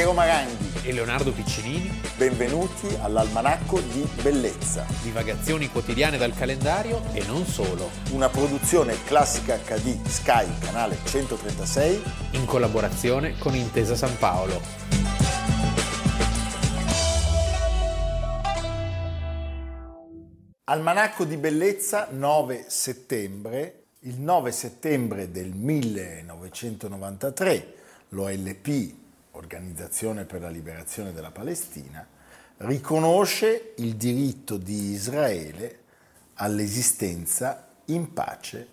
Piero Maranghi e Leonardo Piccinini. Benvenuti all'Almanacco di Bellezza. Divagazioni quotidiane dal calendario e non solo. Una produzione classica HD Sky, canale 136. In collaborazione con Intesa San Paolo. Almanacco di Bellezza 9 settembre. Il 9 settembre del 1993 l'OLP Organizzazione per la Liberazione della Palestina, riconosce il diritto di Israele all'esistenza in pace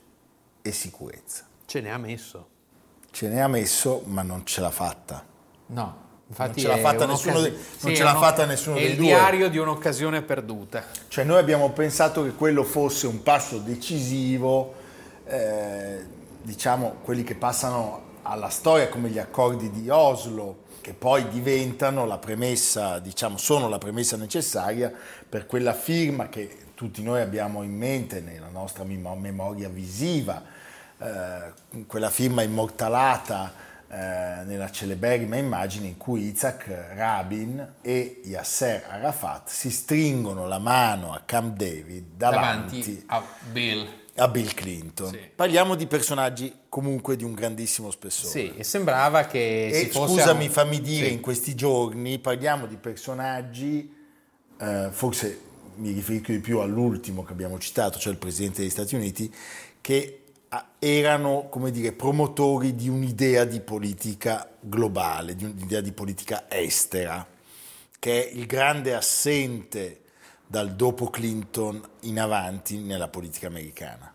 e sicurezza. Ce ne ha messo. Ce ne ha messo, ma non ce l'ha fatta. No, infatti non ce l'ha fatta nessuno, dei, non ce l'ha fatta nessuno dei due. È il diario di un'occasione perduta. Cioè noi abbiamo pensato che quello fosse un passo decisivo, eh, diciamo quelli che passano alla storia come gli accordi di Oslo, che poi diventano la premessa, diciamo, sono la premessa necessaria per quella firma che tutti noi abbiamo in mente nella nostra memoria visiva, eh, quella firma immortalata eh, nella celeberrima immagine in cui Isaac Rabin e Yasser Arafat si stringono la mano a Camp David davanti, davanti a Bill a Bill Clinton. Sì. Parliamo di personaggi comunque di un grandissimo spessore. Sì, e sembrava che e. Scusami, fammi dire, sì. in questi giorni parliamo di personaggi, eh, forse mi riferisco di più all'ultimo che abbiamo citato, cioè il Presidente degli Stati Uniti, che ah, erano, come dire, promotori di un'idea di politica globale, di un'idea di politica estera, che è il grande assente dal dopo Clinton in avanti nella politica americana.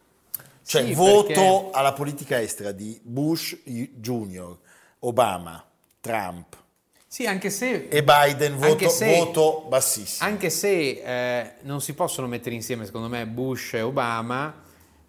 Cioè sì, voto perché... alla politica estera di Bush Jr., Obama, Trump. Sì, anche se... E Biden, voto, se, voto bassissimo. Anche se eh, non si possono mettere insieme, secondo me, Bush e Obama,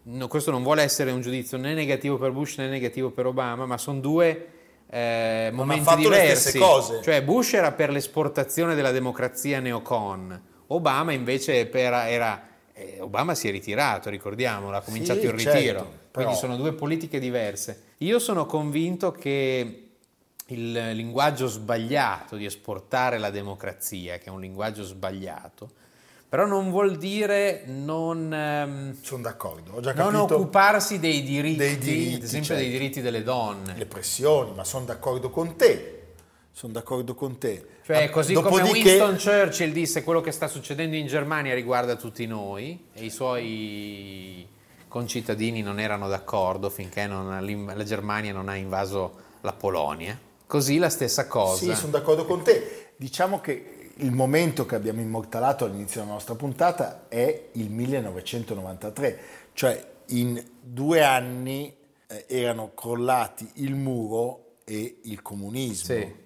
no, questo non vuole essere un giudizio né negativo per Bush né negativo per Obama, ma sono due eh, momenti diversi. Cioè Bush era per l'esportazione della democrazia neocon, Obama invece per, era... Eh, Obama si è ritirato, ricordiamolo, ha cominciato sì, il ritiro, certo, quindi sono due politiche diverse. Io sono convinto che il linguaggio sbagliato di esportare la democrazia, che è un linguaggio sbagliato, però non vuol dire non, ehm, sono d'accordo, ho già non occuparsi dei diritti, dei diritti ad esempio certo. dei diritti delle donne. Le pressioni, ma sono d'accordo con te sono d'accordo con te. Cioè, così Dopodiché... come Winston Churchill disse quello che sta succedendo in Germania riguarda tutti noi e i suoi concittadini non erano d'accordo finché non, la Germania non ha invaso la Polonia. Così la stessa cosa. Sì, sono d'accordo con te. Diciamo che il momento che abbiamo immortalato all'inizio della nostra puntata è il 1993, cioè in due anni eh, erano crollati il muro e il comunismo. Sì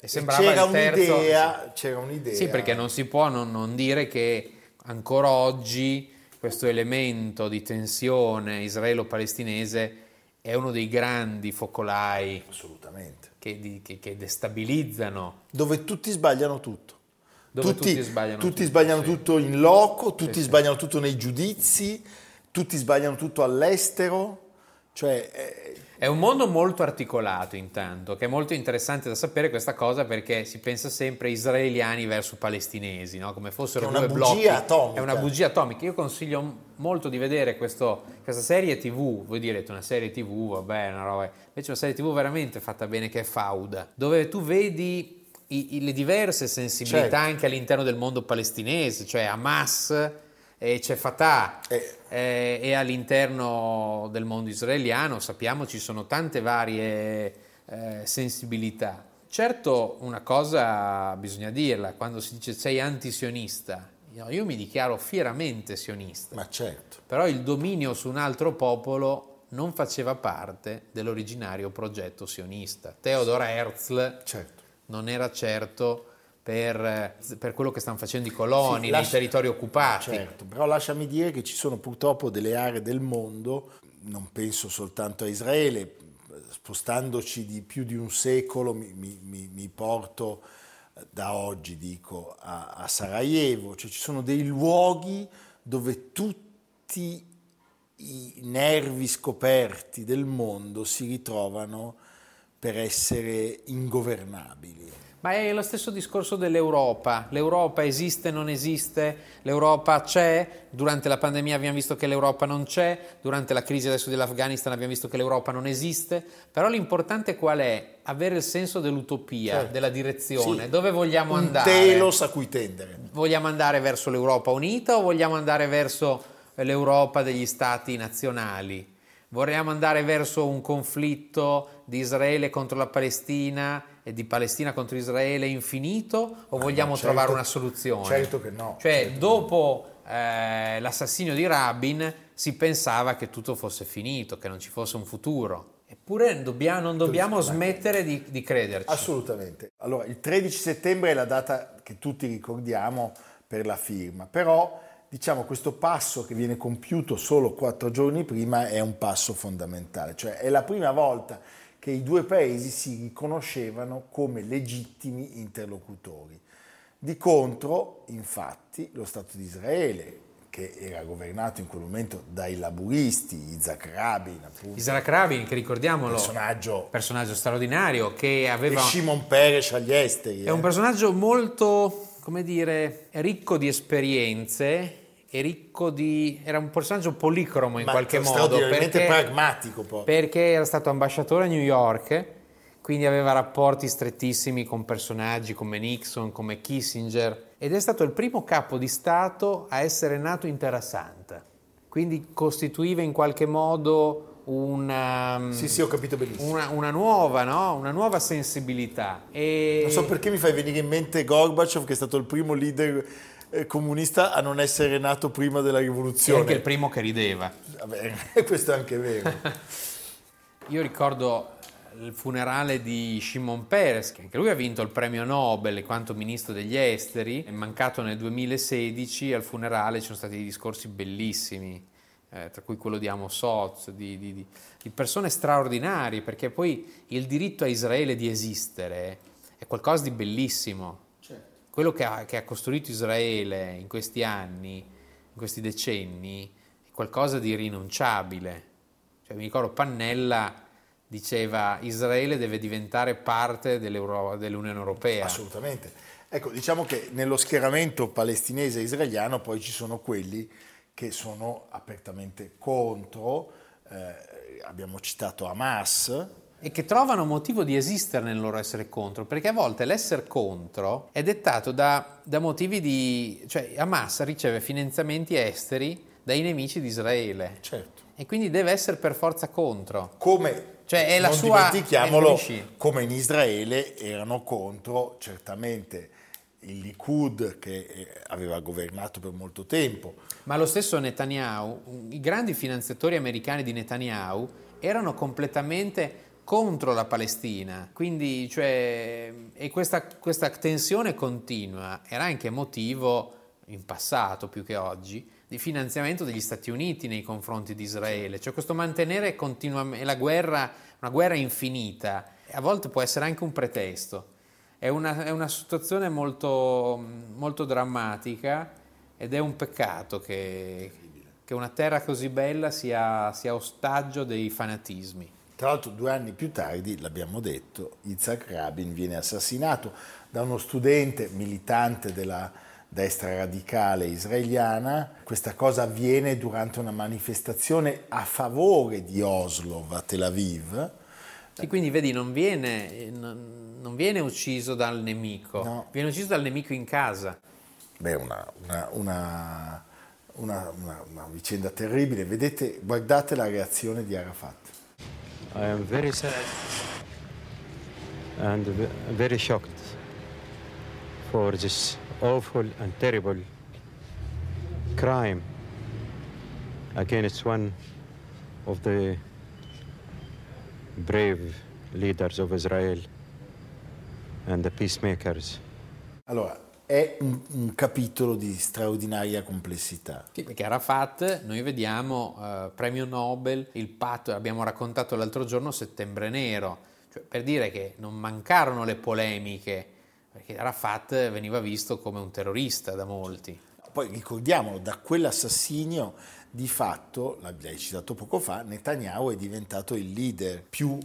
e c'era, un'idea, c'era un'idea. Sì, perché non si può non, non dire che ancora oggi questo elemento di tensione israelo-palestinese è uno dei grandi focolai che, di, che, che, destabilizzano. Dove tutti sbagliano tutto. Dove tutti, tutti sbagliano, tutti tutto, sbagliano sì. tutto in loco, tutti sì, sbagliano sì. tutto nei giudizi, tutti sbagliano tutto all'estero. Cioè, eh, è un mondo molto articolato intanto, che è molto interessante da sapere questa cosa perché si pensa sempre israeliani verso palestinesi, no? come fossero due blocchi. Atomica. È una bugia atomica. Io consiglio molto di vedere questo, questa serie TV, voi direte una serie TV, vabbè, una roba. Invece una serie TV veramente fatta bene che è Fauda, dove tu vedi i, i, le diverse sensibilità certo. anche all'interno del mondo palestinese, cioè Hamas e c'è Fatah eh. Eh, e all'interno del mondo israeliano sappiamo ci sono tante varie eh, sensibilità. Certo una cosa bisogna dirla, quando si dice sei antisionista, io, io mi dichiaro fieramente sionista. Ma certo. Però il dominio su un altro popolo non faceva parte dell'originario progetto sionista. Theodor Herzl certo. non era certo per, per, quello che stanno facendo i coloni sì, lascia, nei territori occupati. Certo, però lasciami dire che ci sono purtroppo delle aree del mondo, non penso soltanto a Israele, spostandoci di più di un secolo mi, mi, mi porto eh, da oggi, dico, a, a Sarajevo, cioè ci sono dei luoghi dove tutti i nervi scoperti del mondo si ritrovano per essere ingovernabili. Ma è lo stesso discorso dell'Europa. L'Europa esiste, non esiste, l'Europa c'è, durante la pandemia abbiamo visto che l'Europa non c'è, durante la crisi adesso dell'Afghanistan abbiamo visto che l'Europa non esiste, però l'importante qual è? Avere il senso dell'utopia, certo. della direzione, sì. dove vogliamo Un andare. Telos a cui tendere. Vogliamo andare verso l'Europa unita o vogliamo andare verso l'Europa degli stati nazionali? Vorremmo andare verso un conflitto di Israele contro la Palestina di Palestina contro Israele infinito o Ma vogliamo certo, trovare una soluzione? Certo che no. Cioè, certo dopo eh, l'assassinio di Rabin si pensava che tutto fosse finito, che non ci fosse un futuro. Eppure dobbiamo, non dobbiamo smettere di, di crederci. Assolutamente. Allora, il 13 settembre è la data che tutti ricordiamo per la firma, però diciamo, questo passo che viene compiuto solo quattro giorni prima è un passo fondamentale, cioè è la prima volta che i due paesi si riconoscevano come legittimi interlocutori. Di contro, infatti, lo Stato di Israele, che era governato in quel momento dai laburisti, Isaac Rabin, appunto. Isaac Rabin, che ricordiamolo, personaggio, personaggio straordinario, che aveva... E Shimon Peres agli esteri. È eh. un personaggio molto come dire, ricco di esperienze e ricco di... era un personaggio policromo in Ma qualche modo. Perché, pragmatico poi. Perché era stato ambasciatore a New York, quindi aveva rapporti strettissimi con personaggi come Nixon, come Kissinger, ed è stato il primo capo di Stato a essere nato in Terra Santa. Quindi costituiva in qualche modo una, mm, sì, sì, ho capito benissimo. Una, una, nuova, no? una nuova sensibilità. E... Non so perché mi fai venire in mente Gorbachev, che è stato il primo leader comunista a non essere nato prima della rivoluzione. E anche il primo che rideva. Vabbè, questo è anche vero. Io ricordo il funerale di Shimon Peres, che anche lui ha vinto il premio Nobel quanto ministro degli esteri, è mancato nel 2016, al funerale ci sono stati dei discorsi bellissimi eh, tra cui quello di Amos Oz, di, di, di, persone straordinarie, perché poi il diritto a Israele di esistere è qualcosa di bellissimo. Quello che ha, che ha, costruito Israele in questi anni, in questi decenni, è qualcosa di rinunciabile. Cioè, mi ricordo Pannella diceva Israele deve diventare parte dell'Unione Europea. Assolutamente. Ecco, diciamo che nello schieramento palestinese israeliano poi ci sono quelli che sono apertamente contro, eh, abbiamo citato Hamas. E che trovano motivo di esistere nel loro essere contro, perché a volte l'essere contro è dettato da, da motivi di... cioè Hamas riceve finanziamenti esteri dai nemici di Israele. Certo. E quindi deve essere per forza contro. Come cioè è la non sua, dimentichiamolo, come in Israele erano contro certamente il Likud che eh, aveva governato per molto tempo. Ma lo stesso Netanyahu, i grandi finanziatori americani di Netanyahu erano completamente contro la Palestina, quindi cioè, e questa, questa tensione continua era anche motivo in passato più che oggi di finanziamento degli Stati Uniti nei confronti di Israele, cioè questo mantenere continuamente la guerra, una guerra infinita, a volte può essere anche un pretesto. È una, è una situazione molto, molto, drammatica ed è un peccato che, che una terra così bella sia, sia, ostaggio dei fanatismi. Tra l'altro due anni più tardi, l'abbiamo detto, Yitzhak Rabin viene assassinato da uno studente militante della destra radicale israeliana. Questa cosa avviene durante una manifestazione a favore di Oslo a Tel Aviv. E quindi vedi, non viene, non viene ucciso dal nemico, no. viene ucciso dal nemico in casa. Beh, una, una, una, una, vicenda terribile. Vedete, guardate la reazione di Arafat. I am very sad and very shocked for this awful and terrible crime against one of the brave leaders of Israel and the peacemakers. Allora, è un, un, capitolo di straordinaria complessità. Sì, perché Arafat, noi vediamo eh, premio Nobel, il patto, abbiamo raccontato l'altro giorno, Settembre Nero, cioè, per dire che non mancarono le polemiche, perché Arafat veniva visto come un terrorista da molti. Poi ricordiamolo, da quell'assassinio di fatto, l'hai citato poco fa, Netanyahu è diventato il leader più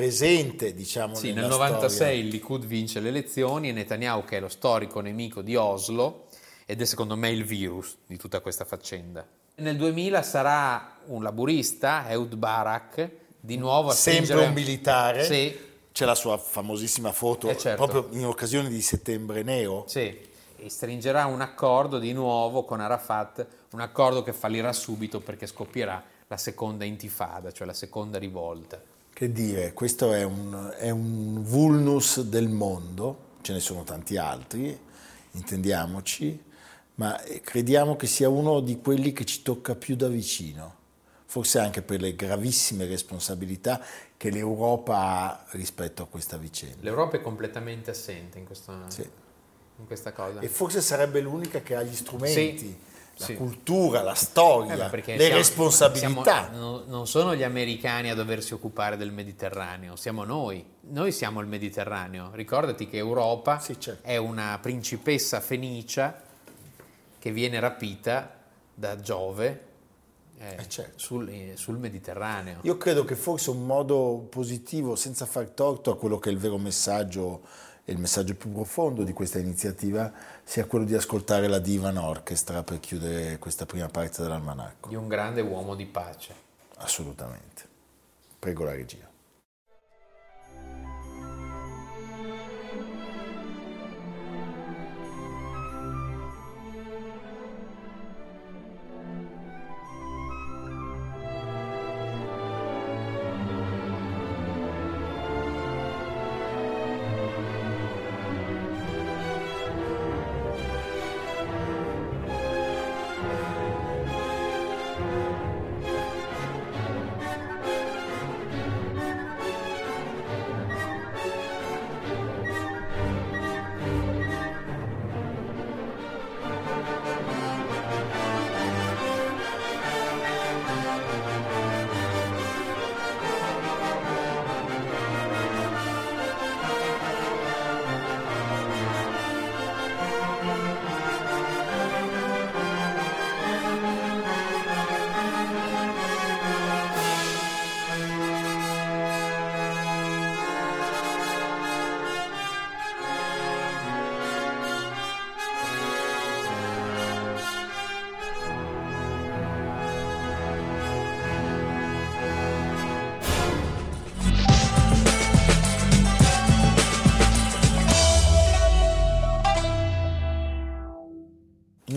presente, diciamo, Sì, nel 96 storia. il Likud vince le elezioni e Netanyahu, che è lo storico nemico di Oslo, ed è secondo me il virus di tutta questa faccenda. Nel 2000 sarà un laburista, Ehud Barak, di nuovo a sempre un militare. Sì, C'è la sua famosissima foto Eh, certo. proprio in occasione di Settembre Nero. sì, e stringerà un accordo di nuovo con Arafat, un accordo che fallirà subito perché scoppierà la seconda intifada, cioè la seconda rivolta. Che dire, questo è un, è un vulnus del mondo, ce ne sono tanti altri, intendiamoci, ma eh, crediamo che sia uno di quelli che ci tocca più da vicino, forse anche per le gravissime responsabilità che l'Europa ha rispetto a questa vicenda. L'Europa è completamente assente in questa, Sì. in questa cosa. E forse sarebbe l'unica che ha gli strumenti, Sì, la sì. cultura, la Eh, storia, perché le siamo- responsabilità. siamo- no- non sono gli americani a doversi occupare del Mediterraneo, siamo noi. Noi siamo il Mediterraneo. Ricordati che Europa Sì, certo. è una principessa fenicia che viene rapita da Giove eh, Eh, certo. sul, eh, sul Mediterraneo. Io credo che forse un modo positivo, senza far torto a quello che è il vero messaggio e il messaggio più profondo di questa iniziativa, sia quello di ascoltare la Divan Orchestra per chiudere questa prima parte dell'almanacco. Di un grande uomo di pace. Assolutamente. Prego la regia.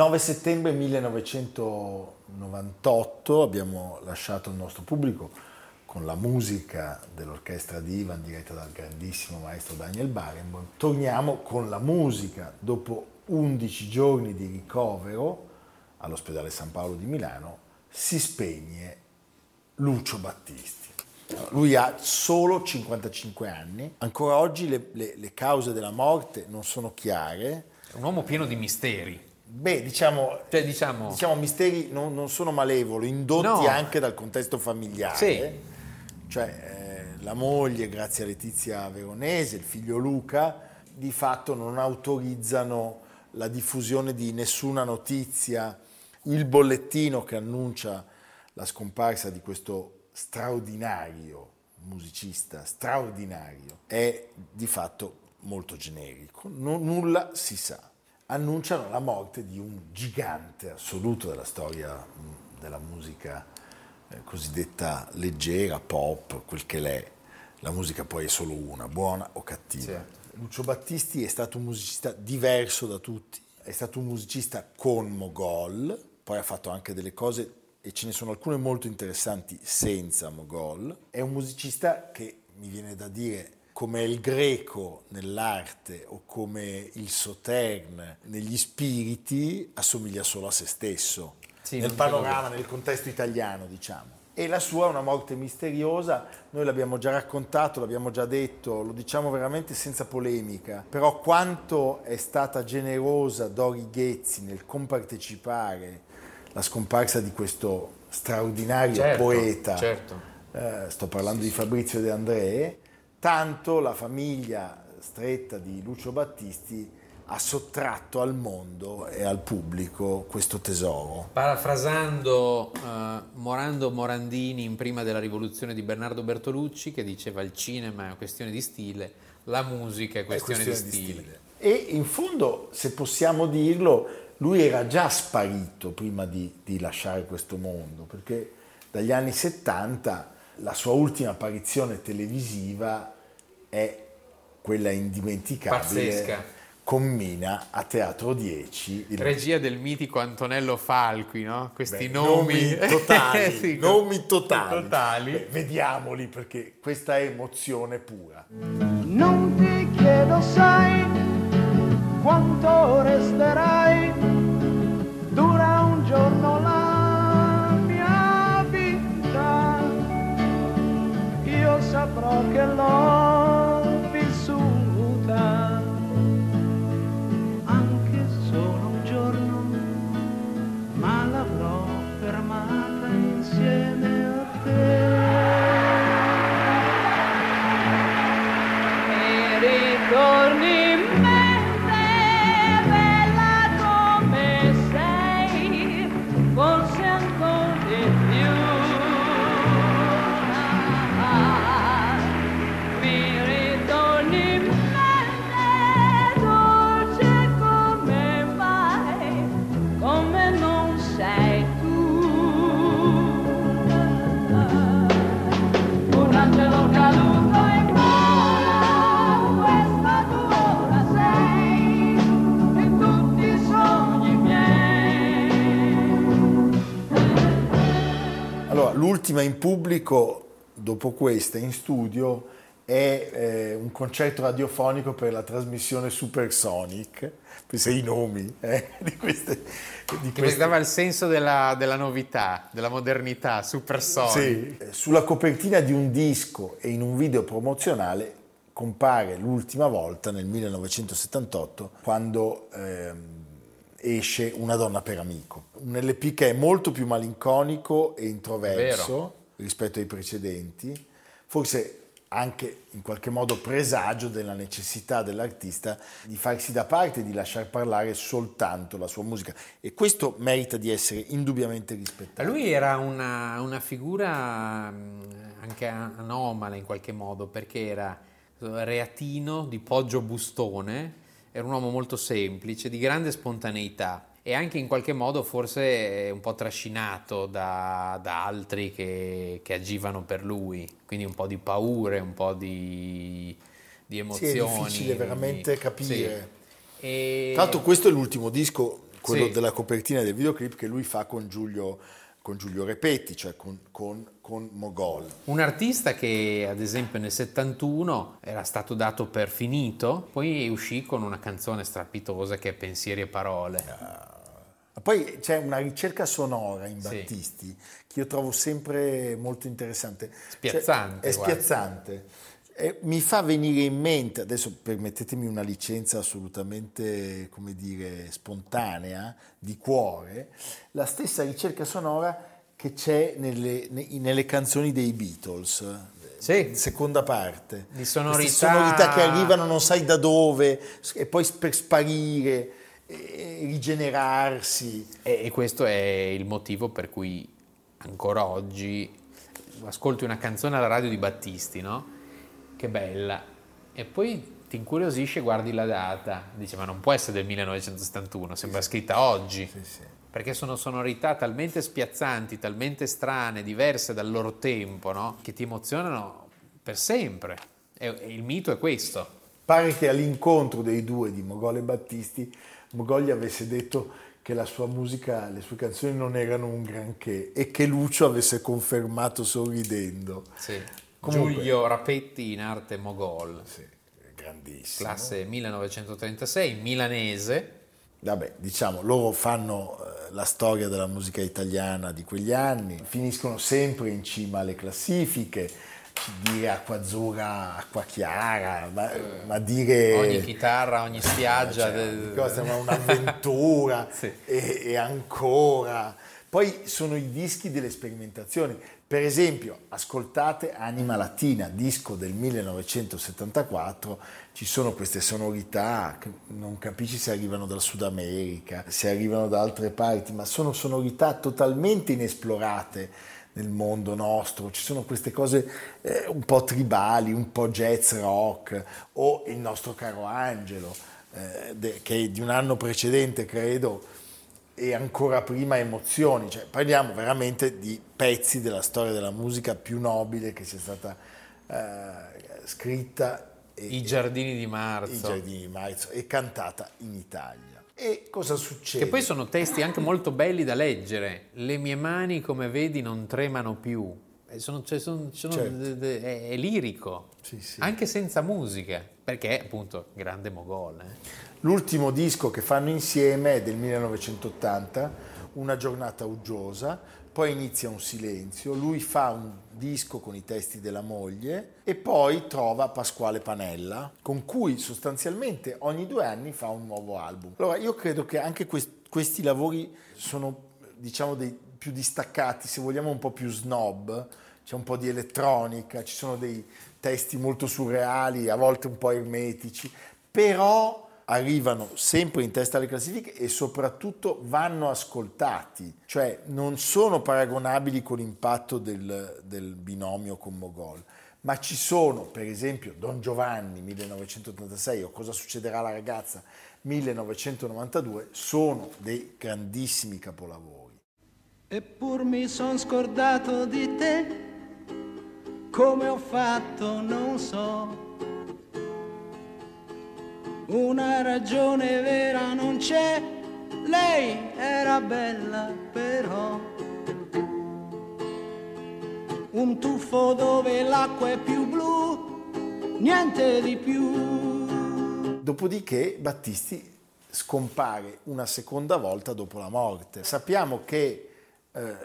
9 settembre 1998 abbiamo lasciato il nostro pubblico con la musica dell'orchestra di Ivan diretta dal grandissimo maestro Daniel Barenboim. Torniamo con la musica dopo 11 giorni di ricovero all'ospedale San Paolo di Milano si spegne Lucio Battisti. Lui ha solo 55 anni, ancora oggi le, le- le cause della morte non sono chiare. Un uomo pieno di misteri. Beh, diciamo, Cioè, diciamo, diciamo misteri non, non sono malevoli, indotti No. anche dal contesto familiare. Sì. Cioè, eh, la moglie, grazie a Letizia Veronese, il figlio Luca, di fatto non autorizzano la diffusione di nessuna notizia. Il bollettino che annuncia la scomparsa di questo straordinario musicista, straordinario, è di fatto molto generico. No- nulla si sa. Annunciano la morte di un gigante assoluto della storia mh, della musica eh, cosiddetta leggera, pop, quel che l'è. La musica poi è solo una, buona o cattiva. Sì. Lucio Battisti è stato un musicista diverso da tutti, è stato un musicista con Mogol, poi ha fatto anche delle cose e ce ne sono alcune molto interessanti senza Mogol. È un musicista che mi viene da dire come il greco nell'arte o come il Sauterne negli spiriti assomiglia solo a se stesso, Sì, nel panorama, nel contesto italiano diciamo. E la sua è una morte misteriosa, noi l'abbiamo già raccontato, l'abbiamo già detto, lo diciamo veramente senza polemica, però quanto è stata generosa Dori Ghezzi nel compartecipare la scomparsa di questo straordinario Certo, poeta, certo. eh, sto parlando di Fabrizio De André, tanto la famiglia stretta di Lucio Battisti ha sottratto al mondo e al pubblico questo tesoro. Parafrasando uh, Morando Morandini in prima della rivoluzione di Bernardo Bertolucci che diceva il cinema è una questione di stile, la musica è questione, è questione di, stile. di stile. E in fondo, se possiamo dirlo, lui era già sparito prima di, di lasciare questo mondo, perché dagli anni 70 la sua ultima apparizione televisiva è quella indimenticabile. Pazzesca con Mina a Teatro 10. Regia del mitico Antonello Falqui, no? Questi Beh, nomi... nomi totali. sì, nomi totali. totali. Beh, vediamoli perché questa è emozione pura. Non ti chiedo, sai, quanto resterai, dura un giorno la mia vita, io saprò che l'ho l'ultima in pubblico, dopo questa, in studio, è eh, un concerto radiofonico per la trasmissione Supersonic. Pensa i nomi eh, di queste. Di che queste... dava il senso della, della, novità, della modernità, Supersonic. Sì, sulla copertina di un disco e in un video promozionale compare l'ultima volta nel 1978 quando eh, esce Una donna per amico. Un LP che è molto più malinconico e introverso Vero. rispetto ai precedenti, forse anche in qualche modo presagio della necessità dell'artista di farsi da parte e di lasciar parlare soltanto la sua musica e questo merita di essere indubbiamente rispettato. Lui era una, una figura anche anomala in qualche modo perché era reatino di Poggio Bustone, era un uomo molto semplice, di grande spontaneità e anche in qualche modo forse un po' trascinato da, da altri che, che, agivano per lui, quindi un po' di paure, un po' di, di emozioni. Sì, è difficile veramente capire. Sì. E... Tra l'altro questo è l'ultimo disco, quello sì. della copertina del videoclip che lui fa con Giulio con Giulio Repetti, cioè con, con, con, Mogol. Un artista che ad esempio nel 71 era stato dato per finito, poi uscì con una canzone strapitosa che è Pensieri e parole. Uh, poi c'è una ricerca sonora in Battisti sì. che io trovo sempre molto interessante. Spiazzante. Cioè, è spiazzante. Eh, mi fa venire in mente, adesso permettetemi una licenza assolutamente, come dire, spontanea, di cuore, la stessa ricerca sonora che c'è nelle, nelle canzoni dei Beatles. Sì. Seconda parte. Di sonorità. sonorità che arrivano non sai da dove e poi per sparire, e rigenerarsi. E, questo è il motivo per cui ancora oggi ascolti una canzone alla radio di Battisti, no? che bella. E poi ti incuriosisce, guardi la data, dici ma non può essere del 1971, sembra sì, scritta oggi. Sì, sì. Perché sono sonorità talmente spiazzanti, talmente strane, diverse dal loro tempo, no? che ti emozionano per sempre. E il mito è questo. Pare che all'incontro dei due, di Mogol e Battisti, Mogol gli avesse detto che la sua musica, le sue canzoni non erano un granché e che Lucio avesse confermato sorridendo. Sì. Comunque, Giulio Rapetti in arte Mogol. Sì, grandissimo. Classe 1936, milanese. Vabbè, diciamo, loro fanno eh, la storia della musica italiana di quegli anni, finiscono sempre in cima alle classifiche, dire acqua azzurra, acqua chiara, ma, eh, ma dire... Ogni chitarra, ogni spiaggia. Cioè, del... cosa, ma un'avventura sì. e, e ancora Poi sono i dischi delle sperimentazioni. Per esempio, ascoltate Anima Latina, disco del 1974, ci sono queste sonorità che non capisci se arrivano dal Sud America, se arrivano da altre parti, ma sono sonorità totalmente inesplorate nel mondo nostro, ci sono queste cose eh, un po' tribali, un po' jazz rock, o il nostro caro Angelo, eh, de, che di un anno precedente credo, e ancora prima emozioni, cioè parliamo veramente di pezzi della storia della musica più nobile che sia stata eh, scritta. E, I giardini di marzo. I giardini di marzo e cantata in Italia. E cosa succede? Che poi sono testi anche molto belli da leggere. Le mie mani, come vedi, non tremano più. Sono, cioè, sono, sono, certo. è, è, lirico, sì, sì. anche senza musica, perché appunto grande mogol. Eh. L'ultimo disco che fanno insieme è del 1980, Una giornata uggiosa, poi inizia un silenzio, lui fa un disco con i testi della moglie e poi trova Pasquale Panella, con cui sostanzialmente ogni due anni fa un nuovo album. Allora io credo che anche quest- questi lavori sono diciamo dei più distaccati, se vogliamo un po' più snob, c'è un po' di elettronica, ci sono dei testi molto surreali, a volte un po' ermetici, però arrivano sempre in testa alle classifiche e soprattutto vanno ascoltati, cioè non sono paragonabili con l'impatto del, del binomio con Mogol, ma ci sono per esempio Don Giovanni 1986 o Cosa succederà alla ragazza 1992, sono dei grandissimi capolavori. Eppur mi son scordato di te, come ho fatto non so una ragione vera non c'è, lei era bella però. Un tuffo dove l'acqua è più blu, niente di più. Dopodiché Battisti scompare una seconda volta dopo la morte. Sappiamo che eh,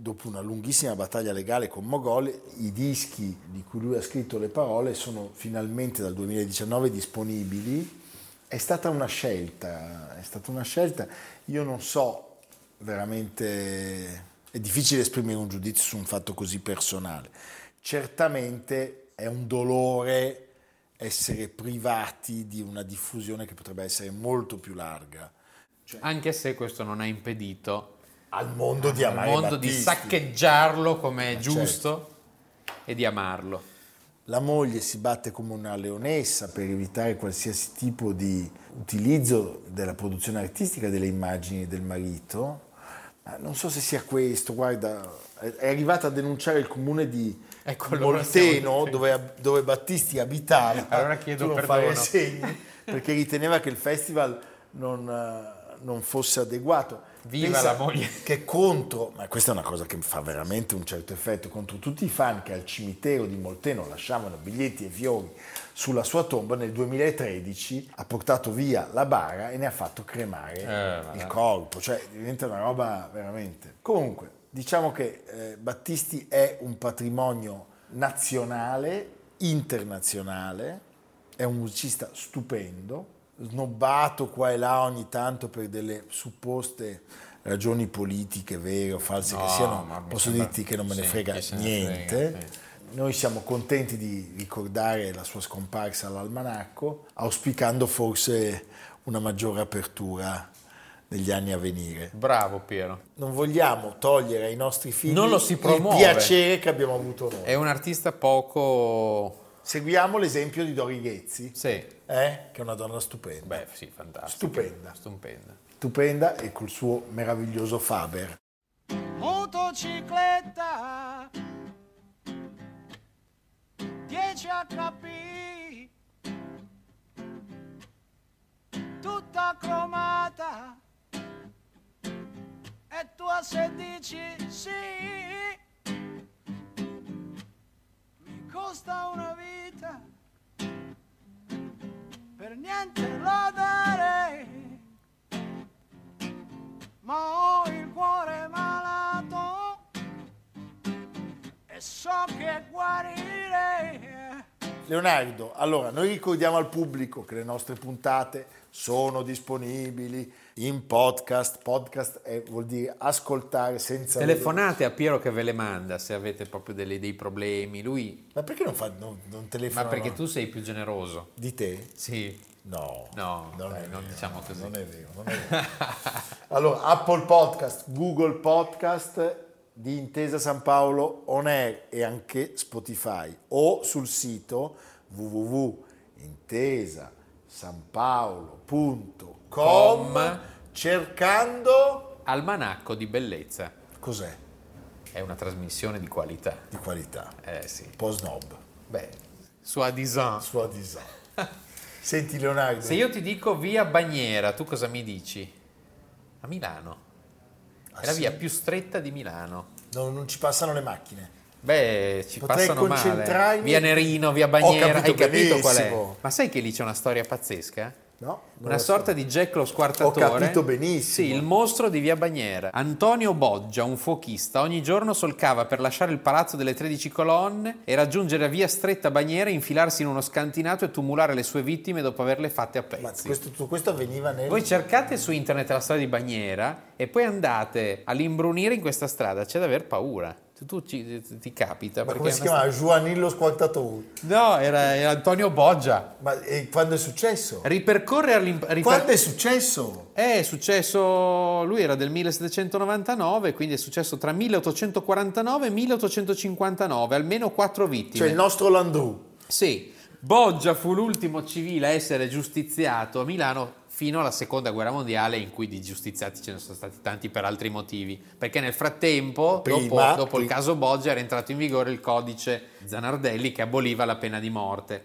dopo una lunghissima battaglia legale con Mogol, i dischi di cui lui ha scritto le parole sono finalmente dal 2019 disponibili. È stata una scelta, è stata una scelta, io non so veramente, è difficile esprimere un giudizio su un fatto così personale. Certamente è un dolore essere privati di una diffusione che potrebbe essere molto più larga. Cioè, Anche se questo non ha impedito al mondo di amare Al mondo Battisti. di saccheggiarlo come è giusto certo. e di amarlo. La moglie si batte come una leonessa per evitare qualsiasi tipo di utilizzo della produzione artistica delle immagini del marito. Ma non so se sia questo, guarda, è arrivata a denunciare il comune di ecco, Molteno dove, dove, Battisti abitava. Allora chiedo non fare segni, perché riteneva che il festival non non fosse adeguato. Viva Pensa la moglie! Che contro, ma questa è una cosa che fa veramente un certo effetto, contro tutti i fan che al cimitero di Molteno lasciavano biglietti e fiori sulla sua tomba, nel 2013 ha portato via la bara e ne ha fatto cremare eh, il corpo, cioè diventa una roba veramente. Comunque, diciamo che eh, Battisti è un patrimonio nazionale, internazionale, è un musicista stupendo, snobbato qua e là ogni tanto per delle supposte ragioni politiche, vere o false no, che siano, posso sembra, dirti che non me ne sì, frega niente. Frega, sì. Noi siamo contenti di ricordare la sua scomparsa all'almanacco, auspicando forse una maggiore apertura negli anni a venire. Bravo Piero. Non vogliamo togliere ai nostri figli il piacere che abbiamo avuto noi. È un artista poco Seguiamo l'esempio di Dori Ghezzi, sì. eh? che è una donna stupenda. Beh, sì, fantastica. Stupenda. Stupenda. Stupenda e col suo meraviglioso Faber. Motocicletta 10 HP tutta cromata e tu a 16 sì costa una vita, per niente la darei, ma ho il cuore malato e so che guarirei. Leonardo, allora noi ricordiamo al pubblico che le nostre puntate sono disponibili in podcast. Podcast è, vuol dire ascoltare senza... Telefonate a Piero che ve le manda se avete proprio delle, dei problemi. Lui... Ma perché non, fa, non, non telefona? Ma perché tu sei più generoso. Di te? Sì. No, No, non, dai, non vero, diciamo così. Non è vero, non è vero. allora, Apple Podcast, Google Podcast di Intesa San Paolo On Air e anche Spotify o sul sito www.intesasanpaolo.com Com. cercando Almanacco di bellezza. cos'è È una trasmissione di qualità. di qualità. Eh sì. Un po' snob, Beh, sua disant. sua design. Senti Leonardo, Se io ti dico via Bagnera, tu cosa mi dici? A Milano. Ah, È la sì? via più stretta di Milano. no, non ci passano le macchine. Beh, ci Potrei passano male. Via Nerino, via Bagnera, capito hai capito qual è? benissimo. Ma sai che lì c'è una storia pazzesca? No? Una lo so. sorta di Jack lo squartatore. Ho capito benissimo. Sì, il mostro di via Bagnera. Antonio Boggia, un fuochista, ogni giorno solcava per lasciare il palazzo delle 13 colonne e raggiungere via stretta Bagnera, infilarsi in uno scantinato e tumulare le sue vittime dopo averle fatte a Ma pezzi. questo, tutto questo avveniva nel... Voi cercate su internet la storia di Bagnera e poi andate all'imbrunire in questa strada, c'è da aver paura. Tu, tu ci- ti capita. Ma perché come si una chiama? Juanillo Squartatore. No, era, era Antonio Boggia. Ma quando è successo? Ripercorre all'im- riper- Quando è successo? È successo, lui era del 1799, quindi è successo tra 1849 e 1859, almeno quattro vittime. Cioè il nostro Landru. Sì, Boggia fu l'ultimo civile a essere giustiziato a Milano fino alla seconda guerra mondiale in cui di giustiziati ce ne sono stati tanti per altri motivi perché nel frattempo dopo, Prima- dopo il pri- caso Boggia era entrato in vigore il codice Zanardelli che aboliva la pena di morte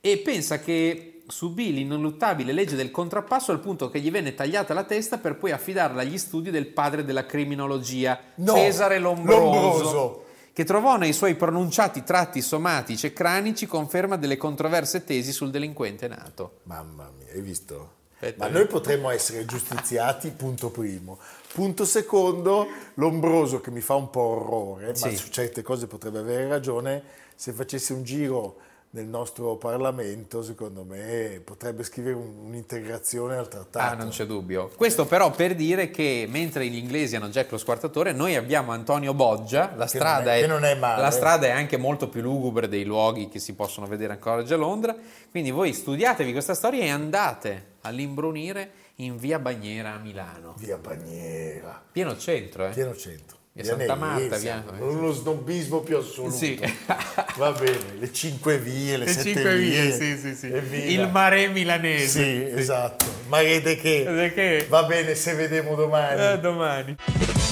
e pensa che subì l'ineluttabile legge del contrappasso al punto che gli venne tagliata la testa per poi affidarla agli studi del padre della criminologia No, Cesare Lombroso Lombroso. che trovò nei suoi pronunciati tratti somatici e cranici conferma delle controverse tesi sul delinquente nato. Mamma mia, hai visto? Aspetta. Ma noi potremmo essere giustiziati, punto primo. Punto secondo, Lombroso che mi fa un po' orrore, ma Sì. su certe cose potrebbe avere ragione, se facesse un giro nel nostro Parlamento, secondo me potrebbe scrivere un- un'integrazione al trattato. Ah, non c'è dubbio. Questo però per dire che mentre gli inglesi hanno Jack lo squartatore, noi abbiamo Antonio Boggia, la strada, è- è male. la strada è anche molto più lugubre dei luoghi che si possono vedere ancora oggi a Londra, quindi voi studiatevi questa storia e andate all'imbrunire in via Bagnera a Milano. Via Bagnera, Pieno centro, eh? pieno centro. Via Santa Marta, via- Uno snobismo più assoluto. Sì. Va bene, le cinque vie, le, Le sette cinque vie. vie, sì, sì, sì. Il mare milanese. Sì, esatto. Ma vede che... È che- Va bene, se vediamo domani. Eh, domani.